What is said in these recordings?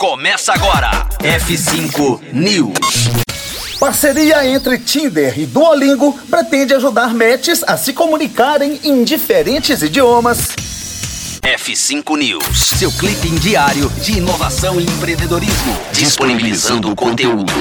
Começa agora. F5 News. Parceria entre Tinder e Duolingo pretende ajudar matches a se comunicarem em diferentes idiomas. F5 News, seu clipe diário de inovação e empreendedorismo, disponibilizando o conteúdo.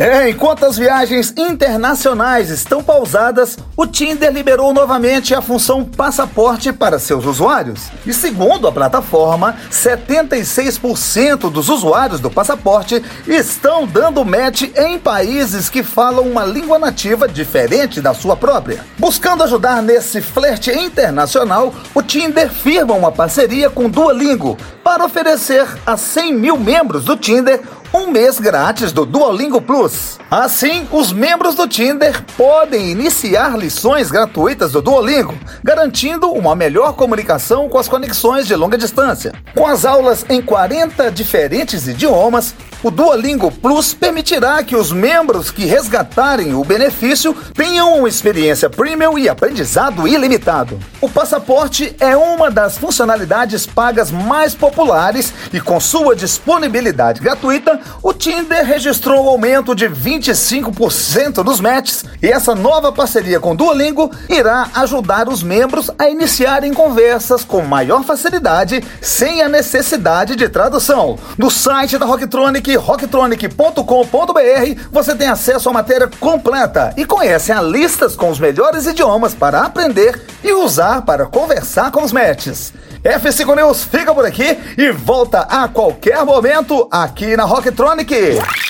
É, enquanto as viagens internacionais estão pausadas, o Tinder liberou novamente a função passaporte para seus usuários. E segundo a plataforma, 76% dos usuários do passaporte estão dando match em países que falam uma língua nativa diferente da sua própria. Buscando ajudar nesse flerte internacional, o Tinder firma uma parceria com Duolingo para oferecer a 100 mil membros do Tinder um mês grátis do Duolingo Plus. Assim, os membros do Tinder podem iniciar lições gratuitas do Duolingo, garantindo uma melhor comunicação com as conexões de longa distância. Com as aulas em 40 diferentes idiomas, o Duolingo Plus permitirá que os membros que resgatarem o benefício tenham uma experiência premium e aprendizado ilimitado. O passaporte é uma das funcionalidades pagas mais populares e com sua disponibilidade gratuita, o Tinder registrou um aumento de 25% dos matches e essa nova parceria com o Duolingo irá ajudar os membros a iniciarem conversas com maior facilidade sem a necessidade de tradução. No site da Rocktronic rocktronic.com.br você tem acesso à matéria completa e conhece a listas com os melhores idiomas para aprender e usar para conversar com os matches. F5 News fica por aqui e volta a qualquer momento aqui na Rocktronic.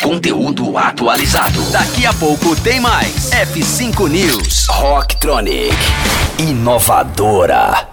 Conteúdo atualizado. Daqui a pouco tem mais. F5 News. Rocktronic. Inovadora.